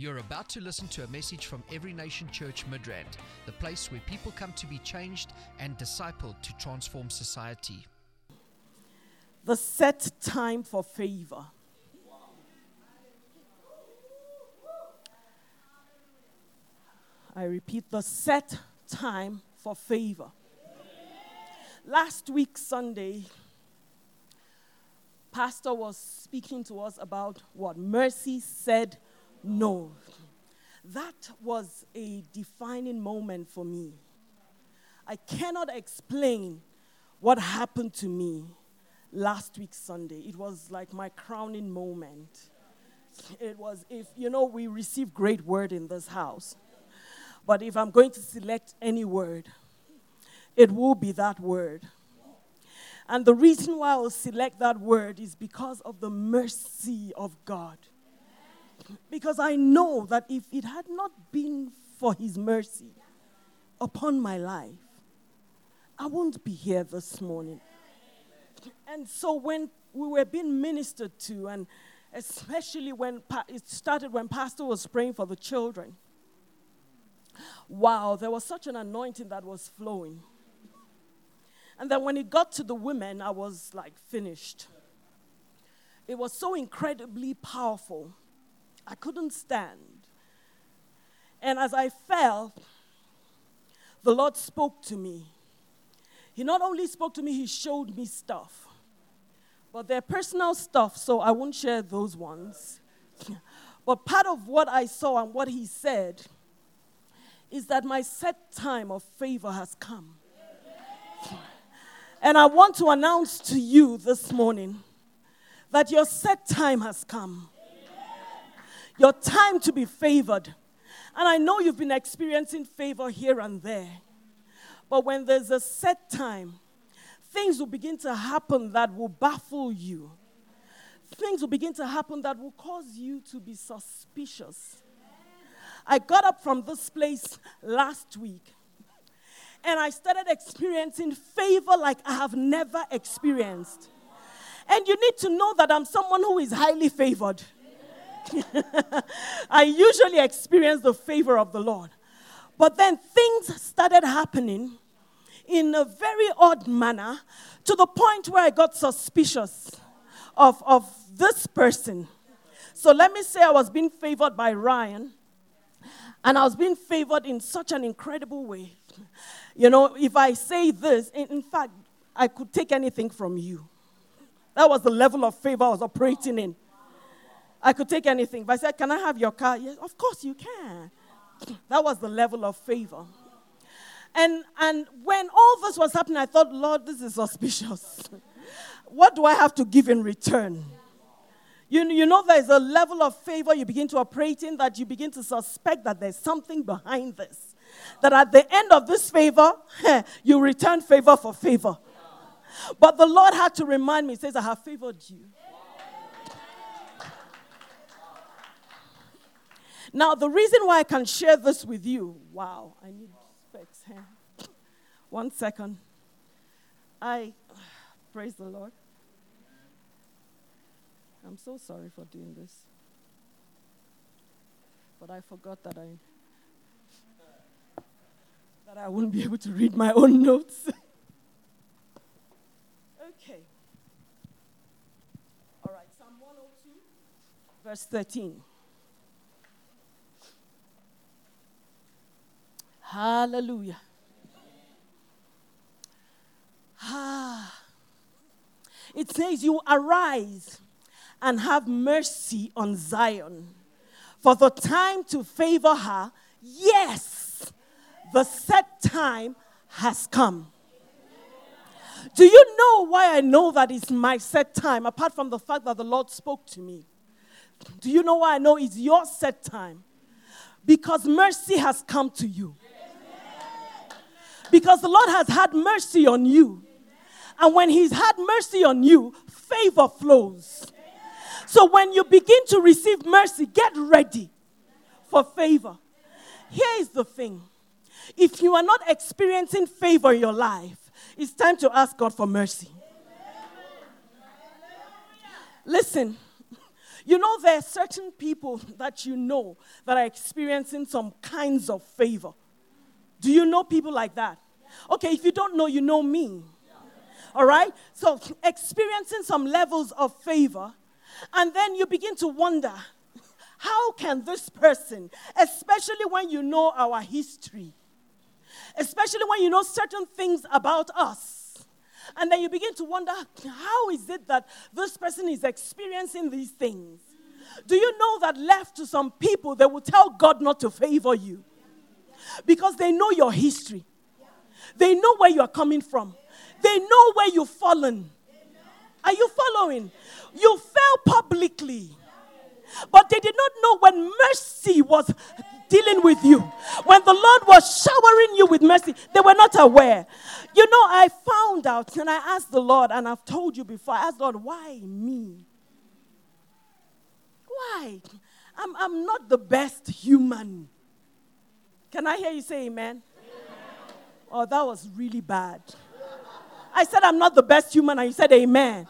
You're about to listen to a message from Every Nation Church Midrand, the place where people come to be changed and discipled to transform society. the set time for favor. I repeat, the set time for favor. Last week, Sunday, Pastor was speaking to us about what mercy said no. That was a defining moment for me. I cannot explain what happened to me last week Sunday. It was like my crowning moment. It was if you know we receive great word in this house. But if I'm going to select any word, it will be that word. And the reason why I will select that word is because of the mercy of God. Because I know that if it had not been for His mercy upon my life, I won't be here this morning. And so when we were being ministered to, and especially when it started when Pastor was praying for the children, wow, there was such an anointing that was flowing. And then when it got to the women, I was like finished. It was so incredibly powerful. I couldn't stand. And as I fell, the Lord spoke to me. He not only spoke to me, He showed me stuff. But they're personal stuff, so I won't share those ones. but part of what I saw and what He said is that my set time of favor has come. And I want to announce to you this morning that your set time has come. Your time to be favored. And I know you've been experiencing favor here and there. But when there's a set time, things will begin to happen that will baffle you. Things will begin to happen that will cause you to be suspicious. I got up from this place last week and I started experiencing favor like I have never experienced. And you need to know that I'm someone who is highly favored. I usually experience the favor of the Lord. But then things started happening in a very odd manner to the point where I got suspicious of, of this person. So let me say I was being favored by Ryan, and I was being favored in such an incredible way. You know, if I say this, in, fact, I could take anything from you. That was the level of favor I was operating in. I could take anything. But I said, Can I have your car? Yes, of course you can. That was the level of favor. And, and when all this was happening, I thought, Lord, this is suspicious. what do I have to give in return? You, you know, there's a level of favor you begin to operate in that you begin to suspect that there's something behind this. That at the end of this favor, you return favor for favor. But the Lord had to remind me, He says, I have favored you. Now, the reason why I can share this with you, wow, I need specs here. One second. I, praise the Lord. I'm so sorry for doing this. But I forgot that I that I wouldn't be able to read my own notes. okay. All right, Psalm 102, verse 13. Hallelujah. Ah. It says, You arise and have mercy on Zion, for the time to favor her, yes, the set time has come. Do you know why I know that it's my set time, apart from the fact that the Lord spoke to me? Do you know why I know it's your set time? Because mercy has come to you. Because the Lord has had mercy on you. And when He's had mercy on you, favor flows. So when you begin to receive mercy, get ready for favor. Here is the thing if you are not experiencing favor in your life, it's time to ask God for mercy. Listen, You know, there are certain people that you know that are experiencing some kinds of favor. Do you know people like that? Okay, if you don't know, you know me. All right? So, experiencing some levels of favor, and then you begin to wonder how can this person, especially when you know our history, especially when you know certain things about us, and then you begin to wonder how is it that this person is experiencing these things? Do you know that left to some people, they will tell God not to favor you because they know your history, they know where you are coming from, they know where you've fallen. Are you following? You fell publicly, but they did not know when mercy was dealing with you. When the Lord was showering you with mercy, they were not aware. You know, I found out, and I asked the Lord, and I've told you before, I asked Lord, why me? Why? I'm, I'm not the best human. Can I hear you say amen? amen? Oh, that was really bad. I said, I'm not the best human, and you said, Amen.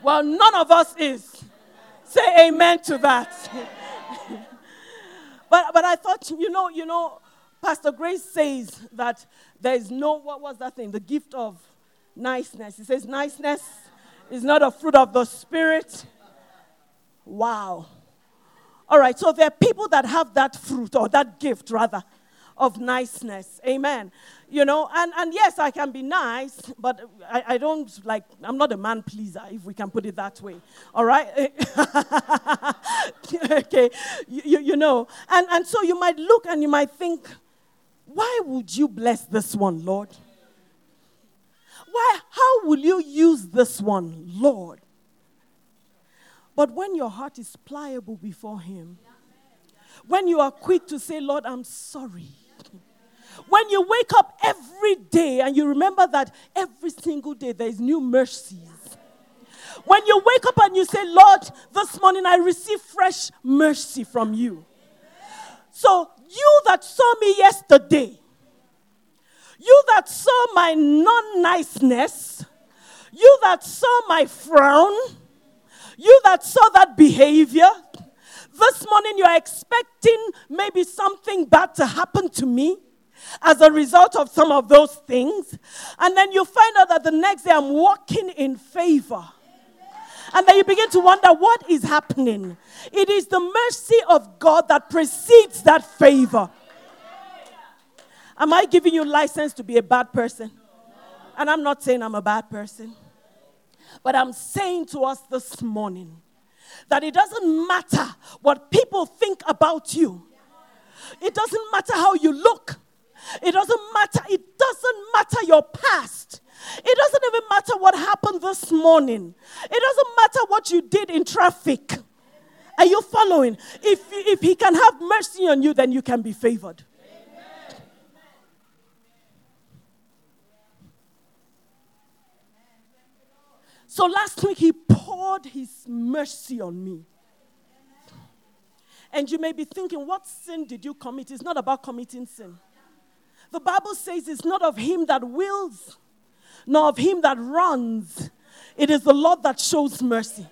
Well, none of us is. Say amen to that. but, but I thought, you know, you know, Pastor Grace says that there is no, what was that thing? The gift of niceness. He says, niceness is not a fruit of the Spirit. Wow. All right, so there are people that have that fruit, or that gift rather, of niceness. Amen. You know, and, and yes, I can be nice, but I, I don't like, I'm not a man pleaser, if we can put it that way. All right? okay, you, you know. And, and so you might look and you might think, why would you bless this one, Lord? Why, how will you use this one, Lord? But when your heart is pliable before Him, when you are quick to say, Lord, I'm sorry when you wake up every day and you remember that every single day there is new mercies. When you wake up and you say, Lord, this morning I receive fresh mercy from you. So, you that saw me yesterday, you that saw my non niceness, you that saw my frown, you that saw that behavior, this morning you're expecting maybe something bad to happen to me as a result of some of those things. And then you find out that the next day I'm walking in favor. And then you begin to wonder what is happening. It is the mercy of God that precedes that favor. Am I giving you license to be a bad person? And I'm not saying I'm a bad person. But I'm saying to us this morning that it doesn't matter what people think about you, it doesn't matter how you look, it doesn't matter. It doesn't matter your past. It doesn't even matter what happened this morning. It doesn't matter what you did in traffic. Are you following? If, if he can have mercy on you, then you can be favored. So last week he poured his mercy on me. And you may be thinking, what sin did you commit? It's not about committing sin. The Bible says it's not of him that wills, nor of him that runs. It is the Lord that shows mercy.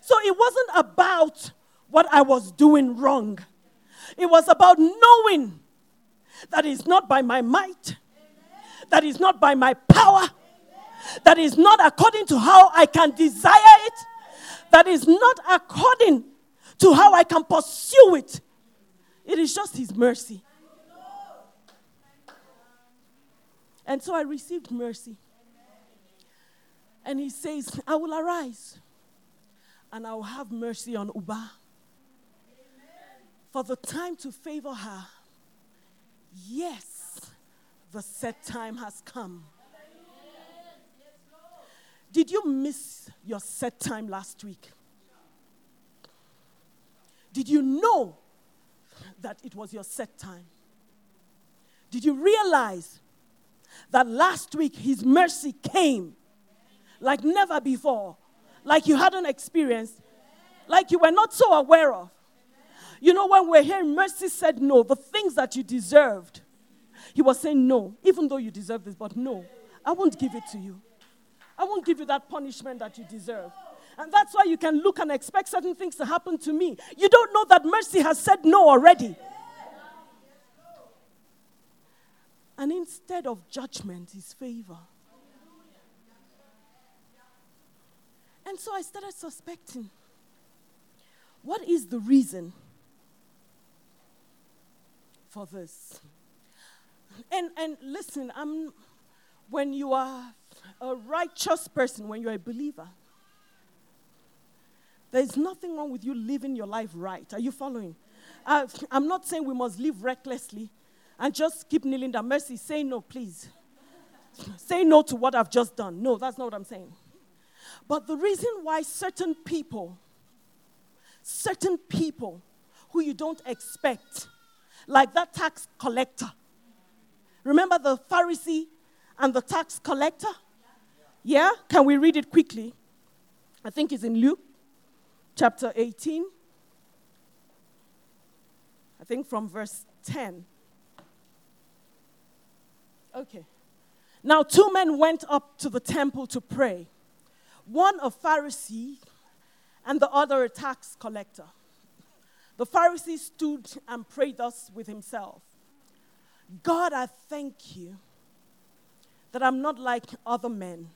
So it wasn't about what I was doing wrong. It was about knowing that it's not by my might, that is not by my power, that is not according to how I can desire it, that is not according to how I can pursue it. It is just His mercy. And so I received mercy. And he says, I will arise and I will have mercy on Uba. For the time to favor her, yes, the set time has come. Did you miss your set time last week? Did you know that it was your set time? Did you realize that last week His mercy came like never before, like you hadn't experienced, like you were not so aware of. You know, when we're hearing mercy said no, the things that you deserved, He was saying no, even though you deserve this, but no, I won't give it to you. I won't give you that punishment that you deserve. And that's why you can look and expect certain things to happen to me. You don't know that mercy has said no already. And instead of judgment is favor. And so I started suspecting what is the reason for this? And, and listen, I'm, when you are a righteous person, when you're a believer, there's nothing wrong with you living your life right. Are you following? Uh, I'm not saying we must live recklessly and just keep kneeling down. Mercy, say no, please. say no to what I've just done. No, that's not what I'm saying. But the reason why certain people, certain people who you don't expect, like that tax collector, remember the Pharisee and the tax collector? Yeah? Can we read it quickly? I think it's in Luke chapter 18. I think from verse 10. Okay. Now, two men went up to the temple to pray one a Pharisee and the other a tax collector. The Pharisee stood and prayed thus with himself God, I thank you that I'm not like other men,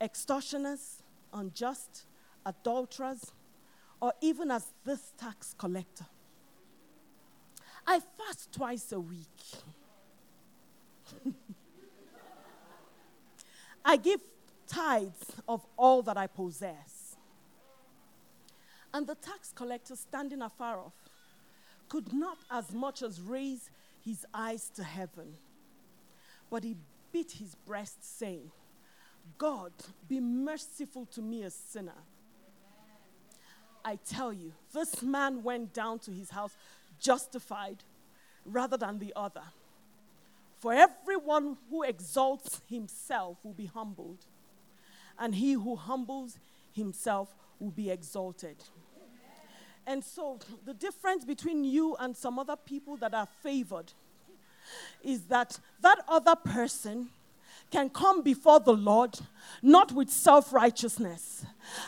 extortioners, unjust, adulterers, or even as this tax collector. I fast twice a week. I give tithes of all that I possess. And the tax collector, standing afar off, could not as much as raise his eyes to heaven, but he beat his breast, saying, God, be merciful to me, a sinner. I tell you, this man went down to his house justified rather than the other. For everyone who exalts himself will be humbled, and he who humbles himself will be exalted. And so, the difference between you and some other people that are favored is that that other person can come before the Lord not with self righteousness.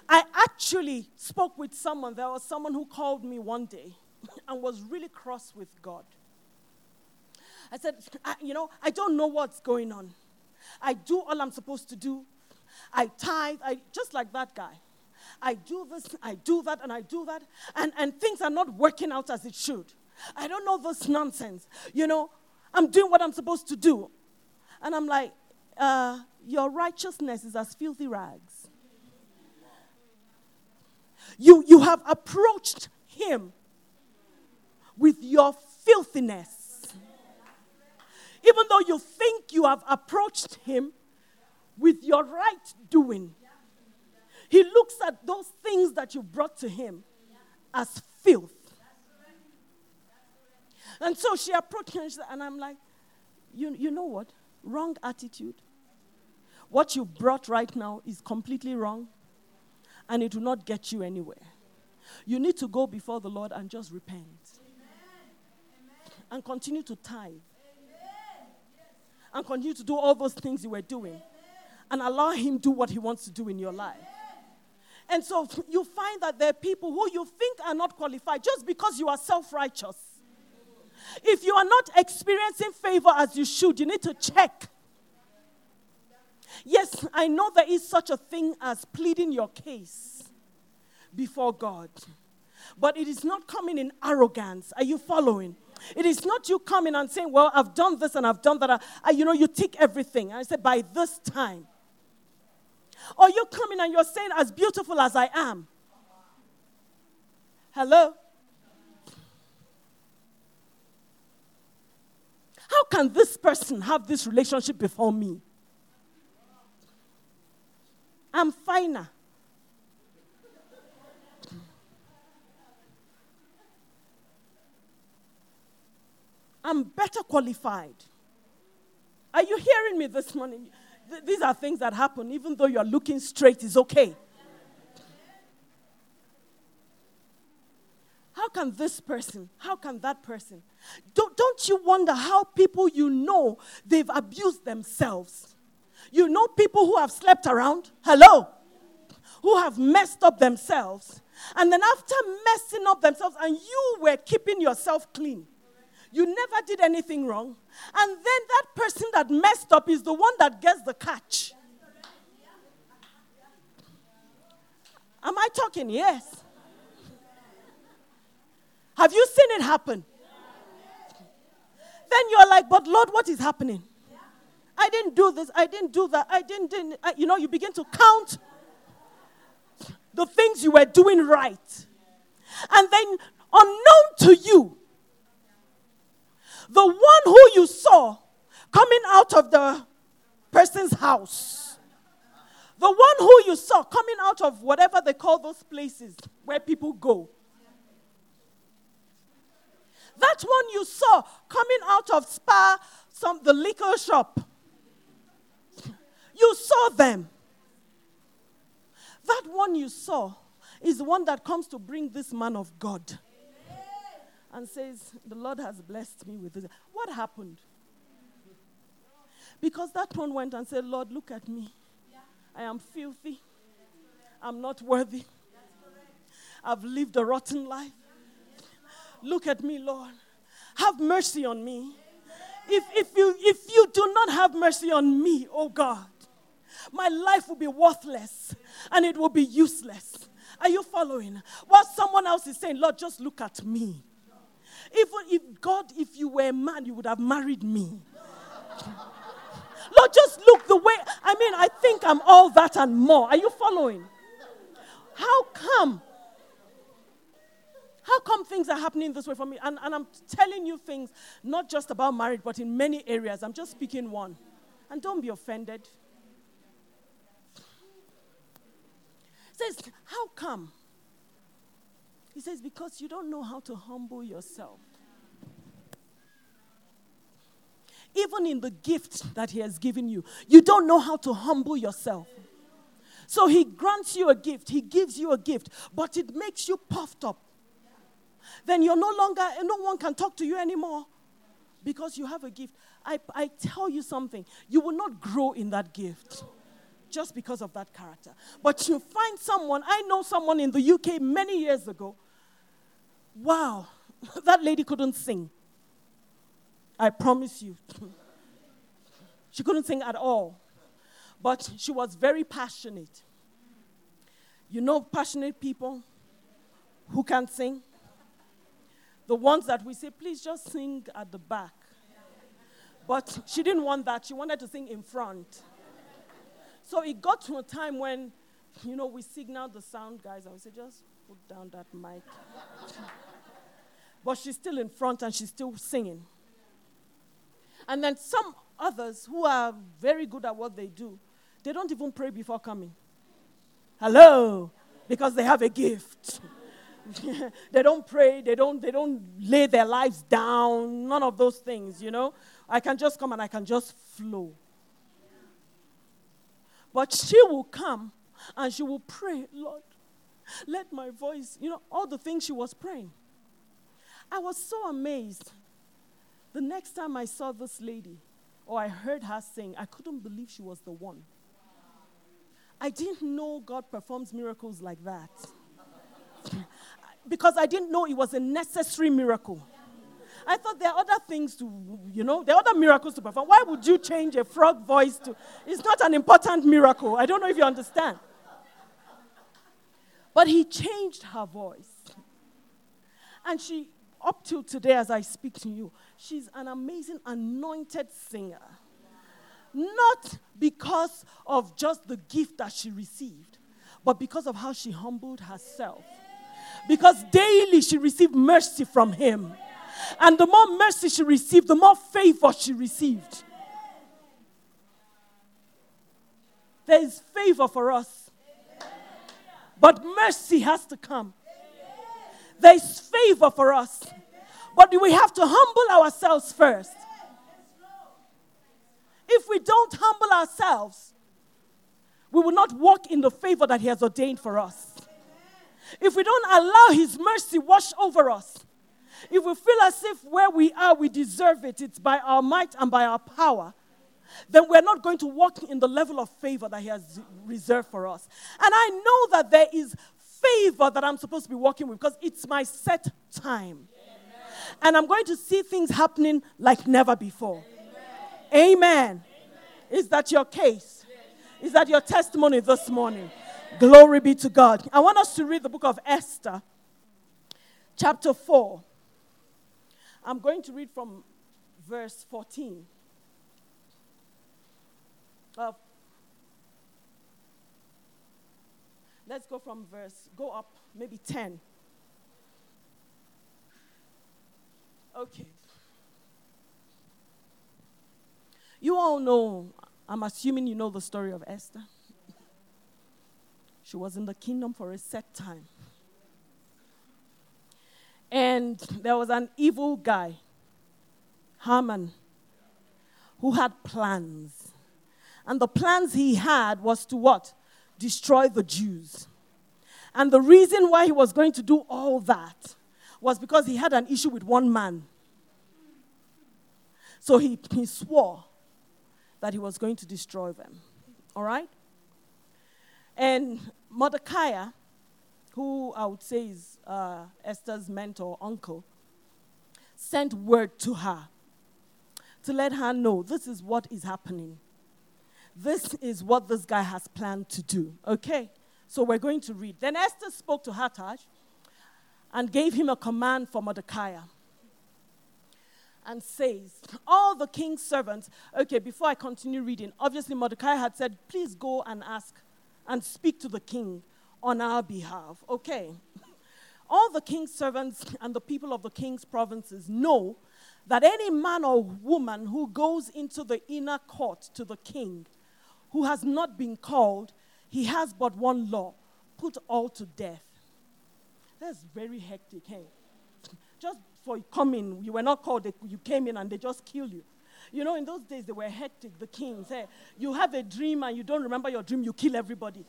I actually spoke with someone, there was someone who called me one day and was really cross with God. I said, I, You know, I don't know what's going on. I do all I'm supposed to do. I tithe, I, just like that guy. I do this, I do that, and I do that, and, and things are not working out as it should. I don't know this nonsense. You know, I'm doing what I'm supposed to do. And I'm like, uh, Your righteousness is as filthy rags. You, you have approached him with your filthiness. Even though you think you have approached him with your right doing, he looks at those things that you brought to him as filth. And so she approached him and I'm like, you, you know what? Wrong attitude. What you've brought right now is completely wrong and it will not get you anywhere. You need to go before the Lord and just repent and continue to tithe and continue to do all those things you were doing and allow Him do what He wants to do in your life. And so you find that there are people who you think are not qualified just because you are self righteous. If you are not experiencing favor as you should, you need to check. Yes, I know there is such a thing as pleading your case before God, but it is not coming in arrogance. Are you following? It is not you coming and saying, Well, I've done this and I've done that. I, you know, you tick everything. And I said, By this time. Or you coming and you're saying, As beautiful as I am. Hello? How can this person have this relationship before me? I'm finer. I'm better qualified. Are you hearing me this morning? Th- these are things that happen, even though you're looking straight, is okay. How can this person, how can that person? Don't, don't you wonder how people you know they've abused themselves? You know people who have slept around? Hello? Who have messed up themselves. And then after messing up themselves, and you were keeping yourself clean, you never did anything wrong. And then that person that messed up is the one that gets the catch. Am I talking? Yes. Have you seen it happen? Then you're like, but Lord, what is happening? I didn't do this. I didn't do that. I didn't, didn't I, you know, you begin to count the things you were doing right. And then, unknown to you, the one who you saw coming out of the person's house, the one who you saw coming out of whatever they call those places where people go, that one you saw coming out of spa, some the liquor shop. You saw them. That one you saw is the one that comes to bring this man of God and says, The Lord has blessed me with this. What happened? Because that one went and said, Lord, look at me. I am filthy. I'm not worthy. I've lived a rotten life. Look at me, Lord. Have mercy on me. If, if, you, if you do not have mercy on me, oh God, my life will be worthless and it will be useless. Are you following? What someone else is saying, Lord, just look at me. Even if God, if you were a man, you would have married me. Lord, just look the way. I mean, I think I'm all that and more. Are you following? How come how come things are happening this way for me? And, and I'm telling you things not just about marriage, but in many areas. I'm just speaking one. And don't be offended. Says, How come? He says, Because you don't know how to humble yourself. Even in the gift that He has given you, you don't know how to humble yourself. So He grants you a gift, He gives you a gift, but it makes you puffed up then you're no longer, no one can talk to you anymore because you have a gift. I, I tell you something, you will not grow in that gift just because of that character. But you find someone, I know someone in the UK many years ago. Wow, that lady couldn't sing. I promise you. she couldn't sing at all. But she was very passionate. You know, passionate people who can sing? The ones that we say, please just sing at the back. But she didn't want that. She wanted to sing in front. So it got to a time when, you know, we signaled the sound guys and we said, just put down that mic. but she's still in front and she's still singing. And then some others who are very good at what they do, they don't even pray before coming. Hello, because they have a gift. they don't pray, they don't, they don't lay their lives down, none of those things, you know. I can just come and I can just flow. But she will come and she will pray, Lord, let my voice, you know, all the things she was praying. I was so amazed. The next time I saw this lady or I heard her sing, I couldn't believe she was the one. I didn't know God performs miracles like that because I didn't know it was a necessary miracle. I thought there are other things to, you know, there are other miracles to perform. Why would you change a frog voice to? It's not an important miracle. I don't know if you understand. But he changed her voice. And she, up till today, as I speak to you, she's an amazing anointed singer. Not because of just the gift that she received, but because of how she humbled herself because daily she received mercy from him. And the more mercy she received, the more favor she received. There is favor for us. But mercy has to come. There is favor for us. But we have to humble ourselves first. If we don't humble ourselves, we will not walk in the favor that He has ordained for us if we don't allow His mercy wash over us, if we feel as if where we are we deserve it, it's by our might and by our power, then we're not going to walk in the level of favor that He has reserved for us. And I know that there is favor that I'm supposed to be walking with because it's my set time. And I'm going to see things happening like never before. Amen. Amen. Is that your case? Is that your testimony this morning? Glory be to God. I want us to read the book of Esther, chapter 4. I'm going to read from verse 14. Uh, let's go from verse, go up maybe 10. Okay. You all know, I'm assuming you know the story of Esther. She was in the kingdom for a set time. And there was an evil guy, Haman, who had plans. And the plans he had was to what? Destroy the Jews. And the reason why he was going to do all that was because he had an issue with one man. So he, he swore that he was going to destroy them. All right? And Mordecai, who I would say is uh, Esther's mentor, uncle, sent word to her to let her know this is what is happening. This is what this guy has planned to do. Okay? So we're going to read. Then Esther spoke to Hathach and gave him a command for Mordecai and says, All the king's servants, okay, before I continue reading, obviously Mordecai had said, Please go and ask and speak to the king on our behalf. Okay. All the king's servants and the people of the king's provinces know that any man or woman who goes into the inner court to the king who has not been called, he has but one law put all to death. That's very hectic, hey? Just for coming, you were not called, you came in and they just killed you. You know, in those days, they were hectic, the kings. Hey, you have a dream and you don't remember your dream, you kill everybody.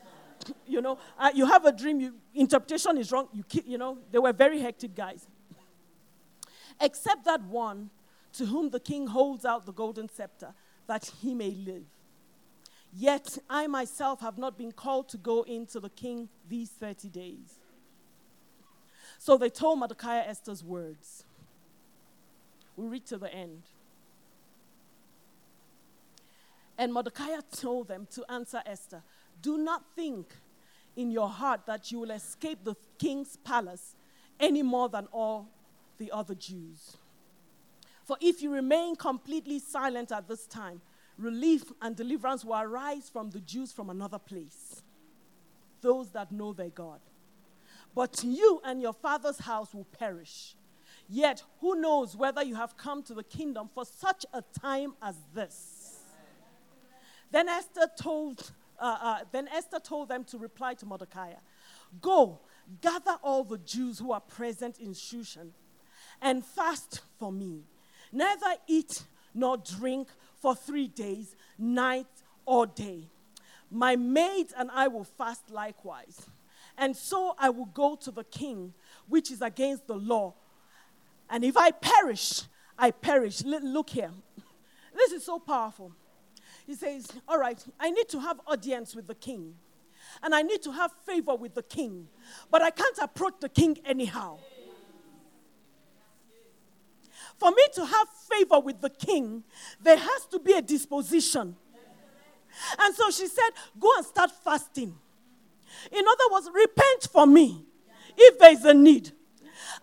You know, uh, you have a dream, you, interpretation is wrong, you kill, you know, they were very hectic guys. Except that one to whom the king holds out the golden scepter, that he may live. Yet I myself have not been called to go into the king these 30 days. So they told Mordecai Esther's words. We read to the end. And Mordecai told them to answer Esther Do not think in your heart that you will escape the king's palace any more than all the other Jews. For if you remain completely silent at this time, relief and deliverance will arise from the Jews from another place, those that know their God. But you and your father's house will perish. Yet, who knows whether you have come to the kingdom for such a time as this? Then Esther told, uh, uh, then Esther told them to reply to Mordecai, "Go, gather all the Jews who are present in Shushan, and fast for me. Neither eat nor drink for three days, night or day. My maid and I will fast likewise." And so I will go to the king, which is against the law. And if I perish, I perish. Look here. This is so powerful he says, All right, I need to have audience with the king. And I need to have favor with the king. But I can't approach the king anyhow. For me to have favor with the king, there has to be a disposition. And so she said, Go and start fasting. In other words, repent for me if there is a need.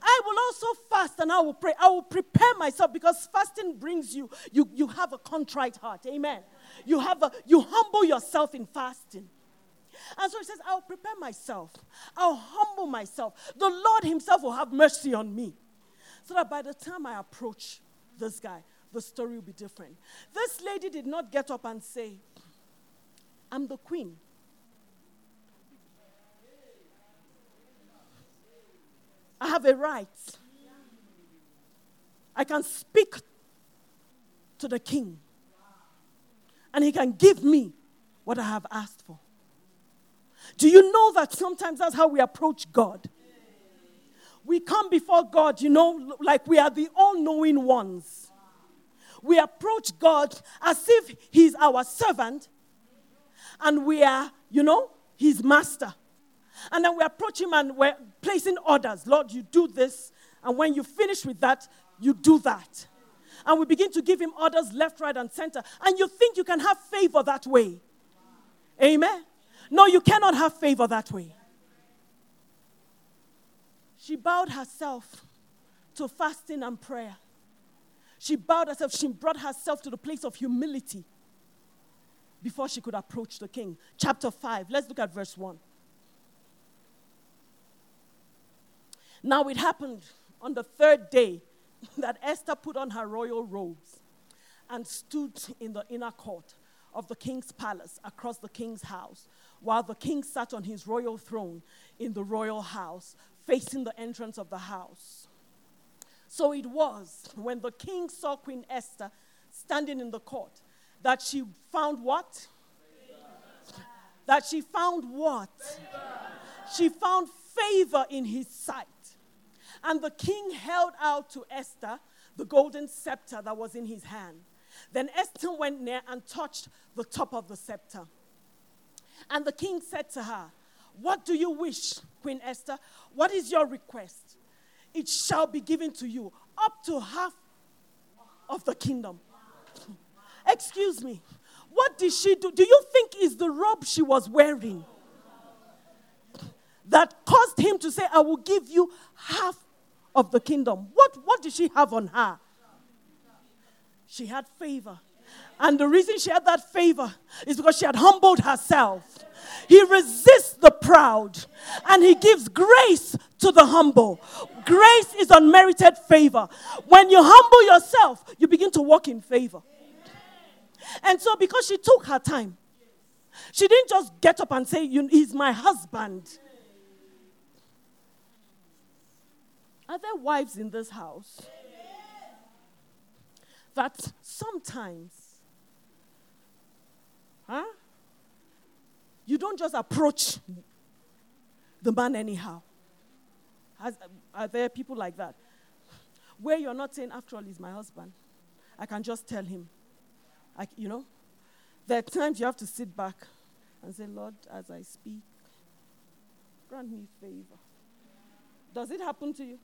I will also fast and I will pray. I will prepare myself because fasting brings you, you, you have a contrite heart. Amen. You have a, you humble yourself in fasting. And so he says, I'll prepare myself. I'll humble myself. The Lord Himself will have mercy on me. So that by the time I approach this guy, the story will be different. This lady did not get up and say, I'm the queen. I have a right. I can speak to the king and He can give me what I have asked for. Do you know that sometimes that's how we approach God? We come before God, you know, like we are the all knowing ones. we approach God as if He's our servant and we are, you know, His master. And then we approach Him and we're placing orders. Lord, you do this. And when you finish with that, you do that. And we begin to give Him orders left, right, and center. And you think you can have favor that way. Amen. No, you cannot have favor that way. She bowed herself to fasting and prayer. She bowed herself, she brought herself to the place of humility before she could approach the king. Chapter 5, let's look at verse 1. Now it happened on the third day that Esther put on her royal robes and stood in the inner court of the king's palace across the king's house, while the king sat on his royal throne in the royal house, facing the entrance of the house. So it was when the king saw Queen Esther standing in the court that she found what? That she found what? She found favor in his sight. And the king held out to Esther the golden scepter that was in his hand. Then Esther went near and touched the top of the scepter. And the king said to her, What do you wish, Queen Esther? What is your request? It shall be given to you, up to half of the kingdom. Excuse me. What did she do? Do you think is the robe she was wearing that caused him to say, I will give you half of the kingdom? What, what did she have on her? She had favor. And the reason she had that favor is because she had humbled herself. He resists the proud and he gives grace to the humble. Grace is unmerited favor. When you humble yourself, you begin to walk in favor. And so, because she took her time, she didn't just get up and say, He's my husband. Are there wives in this house that sometimes, huh? You don't just approach the man anyhow. Has, are there people like that? Where you're not saying, after all, he's my husband. I can just tell him. I, you know, there are times you have to sit back and say, Lord, as I speak, grant me favor. Does it happen to you?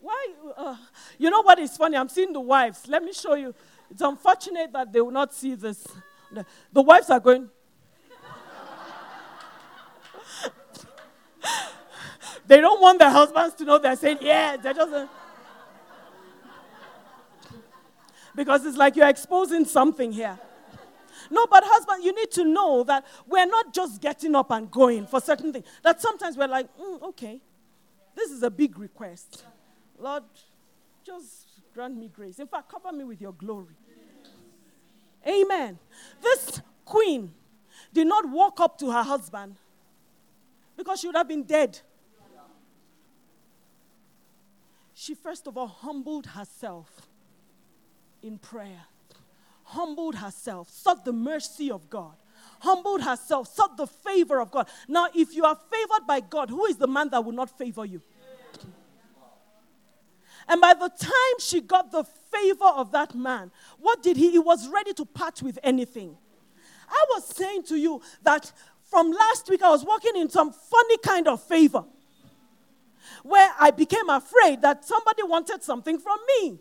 Why? Uh, you know what is funny? I'm seeing the wives. Let me show you. It's unfortunate that they will not see this. The, wives are going. they don't want their husbands to know they're saying, yeah, they're just. Because it's like you're exposing something here. No, but husband, you need to know that we're not just getting up and going for certain things. That sometimes we're like, mm, okay, this is a big request. Lord, just grant me grace. In fact, cover me with your glory. Amen. This queen did not walk up to her husband because she would have been dead. She first of all humbled herself in prayer, humbled herself, sought the mercy of God, humbled herself, sought the favor of God. Now, if you are favored by God, who is the man that will not favor you? And by the time she got the favor of that man, what did he? He was ready to part with anything. I was saying to you that from last week I was walking in some funny kind of favor where I became afraid that somebody wanted something from me.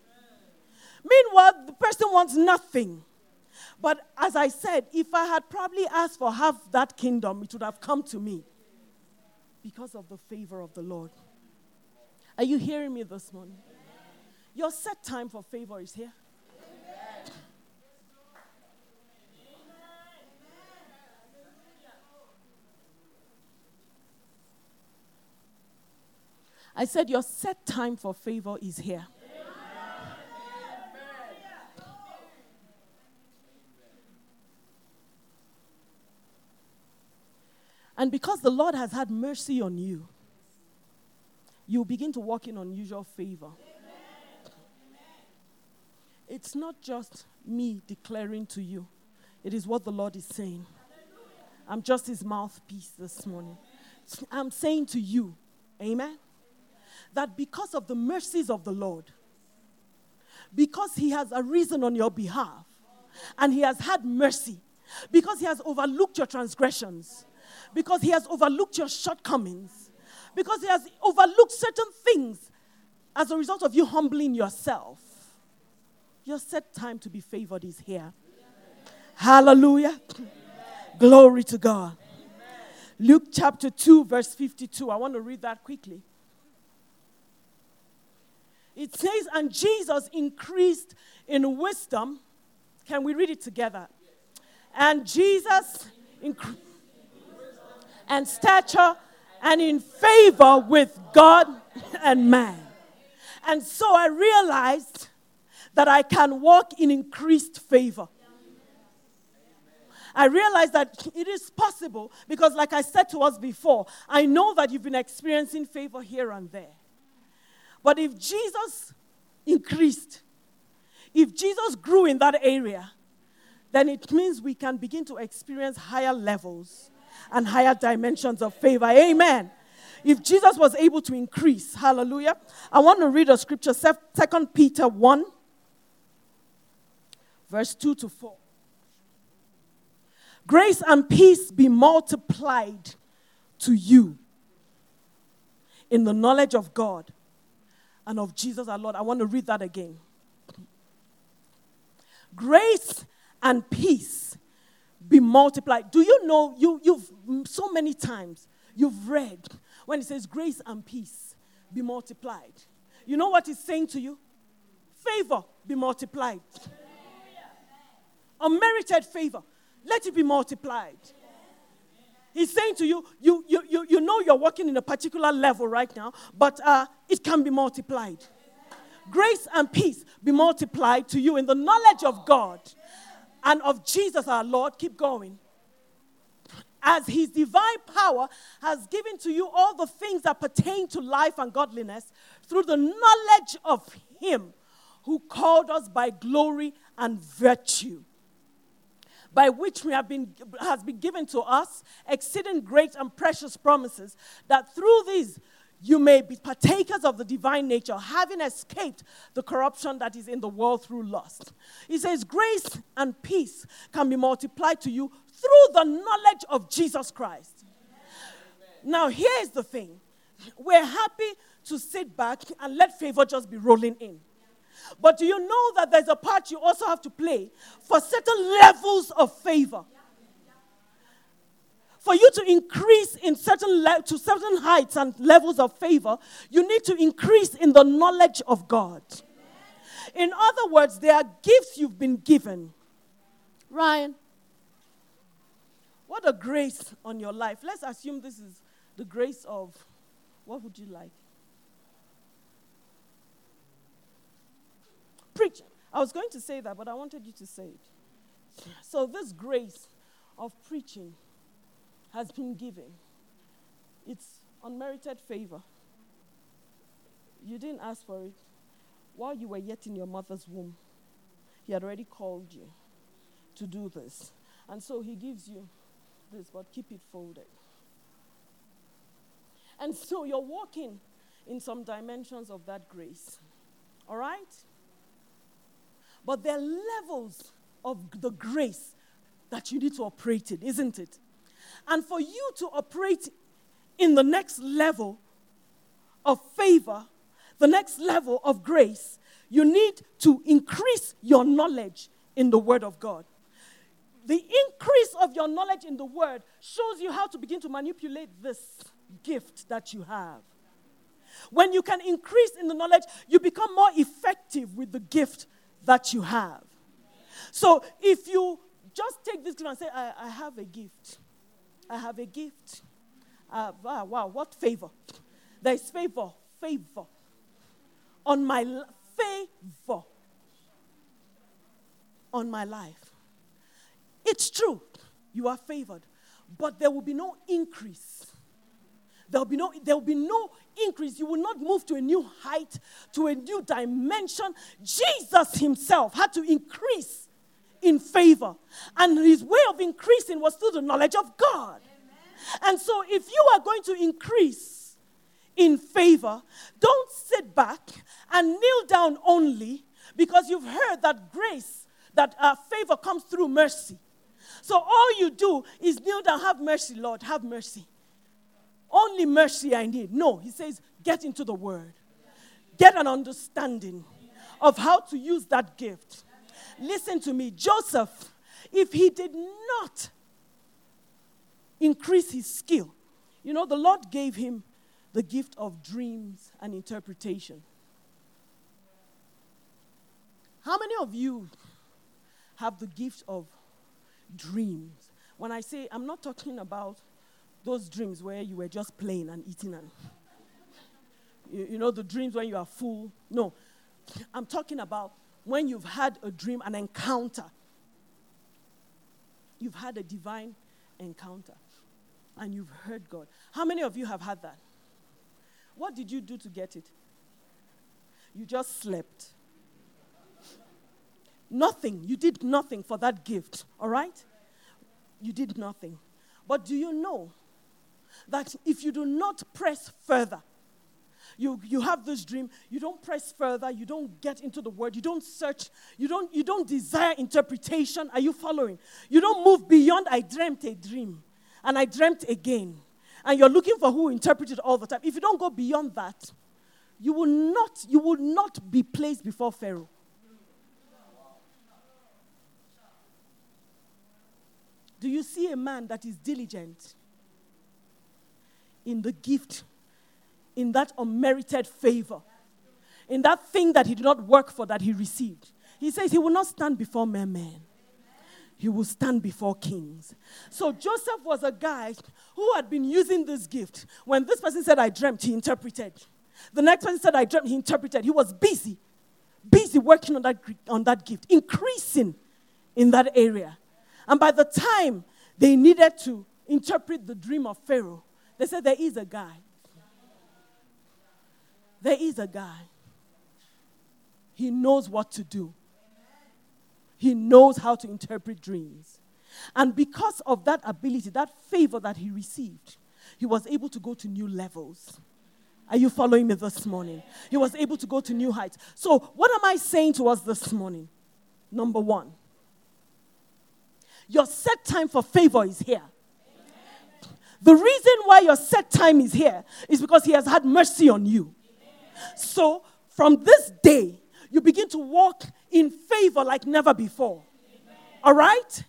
Meanwhile, the person wants nothing. But as I said, if I had probably asked for half that kingdom, it would have come to me because of the favor of the Lord. Are you hearing me this morning? Your set time for favor is here. I said, Your set time for favor is here. And because the Lord has had mercy on you, you begin to walk in unusual favor. It's not just me declaring to you, it is what the Lord is saying. I'm just his mouthpiece this morning. I'm saying to you, amen, that because of the mercies of the Lord, because He has arisen on your behalf and He has had mercy, because He has overlooked your transgressions, because He has overlooked your shortcomings, because He has overlooked certain things as a result of you humbling yourself. Your set time to be favored is here. Hallelujah. Glory to God. Luke chapter 2, verse 52. I want to read that quickly. It says, And Jesus increased in wisdom. Can we read it together? And Jesus increased and stature and in favor with God and man. And so I realized that I can walk in increased favor. I realize that it is possible because, like I said to us before, I know that you've been experiencing favor here and there. But if Jesus increased, if Jesus grew in that area, then it means we can begin to experience higher levels and higher dimensions of favor. Amen. If Jesus was able to increase, hallelujah. I want to read a scripture, 2 Peter 1, verse 2 to 4. Grace and peace be multiplied to you in the knowledge of God and of Jesus our Lord. I want to read that again. Grace and peace be multiplied. Do you know you, you've so many times you've read when it says grace and peace be multiplied? You know what it's saying to you? Favor be multiplied. Unmerited favor let it be multiplied. He's saying to you, you, you, you, you know you're working in a particular level right now, but uh, it can be multiplied. Grace and peace be multiplied to you in the knowledge of God and of Jesus our Lord. Keep going. As his divine power has given to you all the things that pertain to life and godliness through the knowledge of him who called us by glory and virtue by which we have been, has been given to us exceeding great and precious promises, that through these you may be partakers of the divine nature, having escaped the corruption that is in the world through lust. He says, Grace and peace can be multiplied to you through the knowledge of Jesus Christ. Amen. Now, here's the thing we're happy to sit back and let favor just be rolling in. But do you know that there's a part you also have to play for certain levels of favor? For you to increase in certain le- to certain heights and levels of favor, you need to increase in the knowledge of God. In other words, there are gifts you've been given. Ryan, what a grace on your life. Let's assume this is the grace of what would you like? I was going to say that, but I wanted you to say it. So, this grace of preaching has been given. It's unmerited favor. You didn't ask for it. While you were yet in your mother's womb, He had already called you to do this. And so He gives you this, but keep it folded. And so you're walking in some dimensions of that grace. All right? But there are levels of the grace that you need to operate in, isn't it? And for you to operate in the next level of favor, the next level of grace, you need to increase your knowledge in the Word of God. The increase of your knowledge in the Word shows you how to begin to manipulate this gift that you have. When you can increase in the knowledge, you become more effective with the gift that you have. So if you just take this gift and say, I, I have a gift, I have a gift. Uh, wow, wow, what favor? There is favor, favor on my favor on my life. It's true, you are favored, but there will be no increase. There will be no, there will be no increase. You will not move to a new height, to a new dimension. Jesus himself had to increase in favor. And his way of increasing was through the knowledge of God. Amen. And so, if you are going to increase in favor, don't sit back and kneel down only Because you've heard that grace, that uh, favor comes through mercy. So all you do is kneel down, have mercy, Lord, have mercy. Only mercy I need. No, he says, get into the word, get an understanding of how to use that gift. Listen to me, Joseph, if he did not increase his skill, you know, the Lord gave him the gift of dreams and interpretation. How many of you have the gift of dreams? When I say, I'm not talking about those dreams where you were just playing and eating and you, you know the dreams when you are full. No, I'm talking about when you've had a dream, an encounter. You've had a divine encounter and you've heard God. How many of you have had that? What did you do to get it? You just slept. Nothing. You did nothing for that gift, all right? You did nothing. But do you know that if you do not press further, you, you have this dream, you don't press further, you don't get into the word, you don't search, you don't, you don't desire interpretation. Are you following? You don't move beyond, I dreamt a dream and I dreamt again. And you're looking for who interpreted all the time. If you don't go beyond that, you will not, you will not be placed before Pharaoh. Do you see a man that is diligent in the gift, in that unmerited favor, in that thing that he did not work for that he received? He says he will not stand before mere men. He will stand before kings. So Joseph was a guy who had been using this gift. When this person said, I dreamt, he interpreted. The next person said, I dreamt, he interpreted. He was busy, busy working on that, on that gift, increasing in that area. And by the time they needed to interpret the dream of Pharaoh, they said, There is a guy. There is a guy. He knows what to do, he knows how to interpret dreams. And because of that ability, that favor that he received, he was able to go to new levels. Are you following me this morning? He was able to go to new heights. So, what am I saying to us this morning? Number one, your set time for favor is here. The reason why your set time is here is because He has had mercy on you. So, from this day, you begin to walk in favor like never before. All right?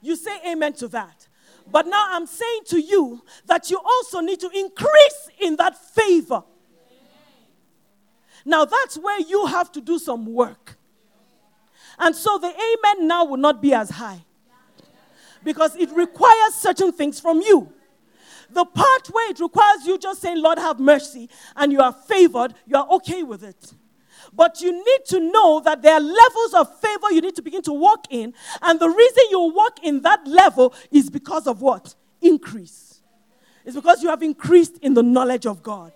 You say amen to that. But now I'm saying to you that you also need to increase in that favor. Now that's where you have to do some work. And so the amen now will not be as high because it requires certain things from you. The part where it requires you just saying, Lord, have mercy, and you are favored, you are okay with it. But you need to know that there are levels of favor you need to begin to walk in. And the reason you walk in that level is because of what? Increase. It's because you have increased in the knowledge of God.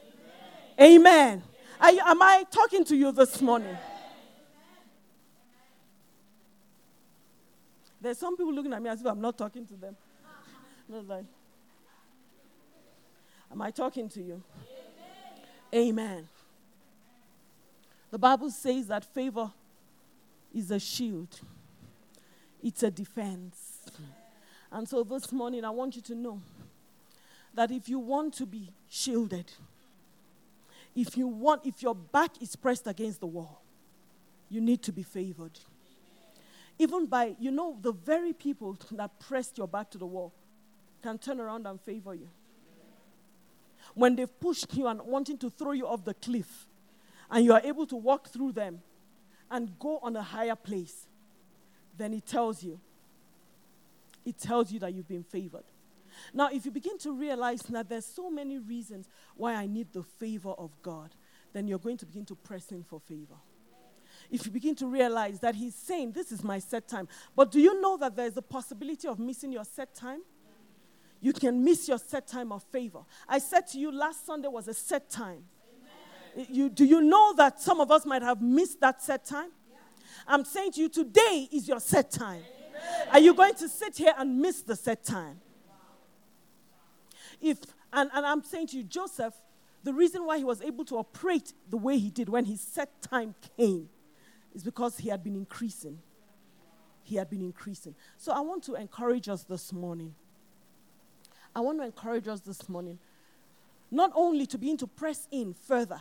Amen. Amen. am I talking to you this morning? There's some people looking at me as if I'm not talking to them. Am I talking to you? Amen. Amen. The Bible says that favor is a shield, it's a defense. And so this morning, I want you to know that if you want to be shielded, if you want, if your back is pressed against the wall, you need to be favored. Even by, you know, the very people that pressed your back to the wall can turn around and favor you. When they've pushed you and wanting to throw you off the cliff, and you are able to walk through them and go on a higher place, then it tells you, it tells you that you've been favored. Now, if you begin to realize that there's so many reasons why I need the favor of God, then you're going to begin to press in for favor if you begin to realize that He's saying, This is my set time. But do you know that there's a possibility of missing your set time? You can miss your set time of favor. I said to you last Sunday was a set time. You, do you know that some of us might have missed that set time? Yeah. I'm saying to you, today is your set time. Amen. Are you going to sit here and miss the set time? If and, and I'm saying to you, Joseph, the reason why he was able to operate the way he did when his set time came is because he had been increasing. He had been increasing. So I want to encourage us this morning. I want to encourage us this morning not only to begin to press in further,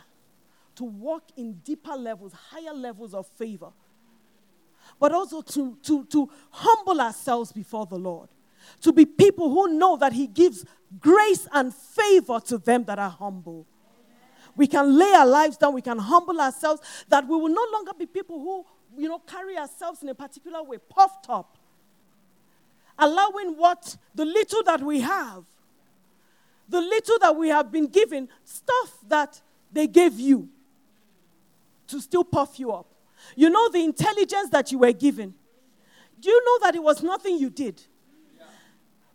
to walk in deeper levels, higher levels of favor, but also to, to, to humble ourselves before the Lord. To be people who know that He gives grace and favor to them that are humble. We can lay our lives down, we can humble ourselves, that we will no longer be people who, you know, carry ourselves in a particular way, puffed up. Allowing what the little that we have, the little that we have been given, stuff that they gave you to still puff you up. You know the intelligence that you were given. Do you know that it was nothing you did?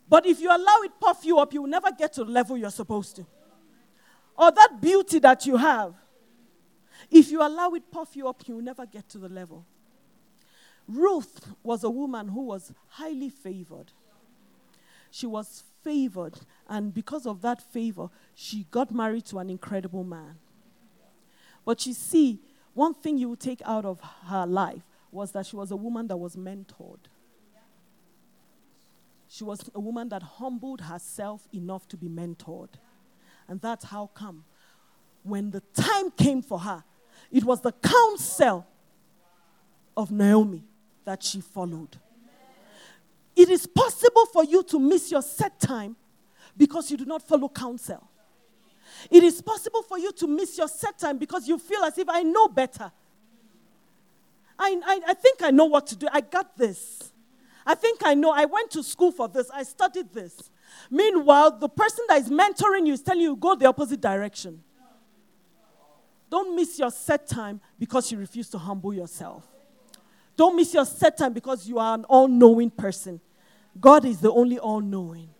But if you allow it puff you up, you will never get to the level you're supposed to or that beauty that you have, if you allow it puff you up, you will never get to the level. Ruth was a woman who was highly favored. She was favored, and because of that favor, she got married to an incredible man. But you see, one thing you will take out of her life was that she was a woman that was mentored. She was a woman that humbled herself enough to be mentored. And that's how come when the time came for her, it was the counsel of Naomi that she followed. It is possible for you to miss your set time because you do not follow counsel. It is possible for you to miss your set time because you feel as if I know better. I, I, I think I know what to do. I got this. I think I know. I went to school for this. I studied this. Meanwhile, the person that is mentoring you is telling you go the opposite direction. Don't miss your set time because you refuse to humble yourself. Don't miss your set time because you are an all knowing person. God is the only all knowing.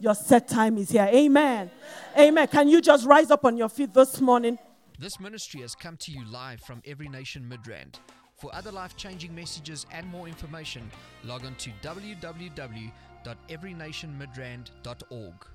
Your set time is here. Amen. Amen. Can you just rise up on your feet this morning? This ministry has come to you live from Every Nation Midrand. For other life changing messages and more information, log on to www.everynationmidrand.org.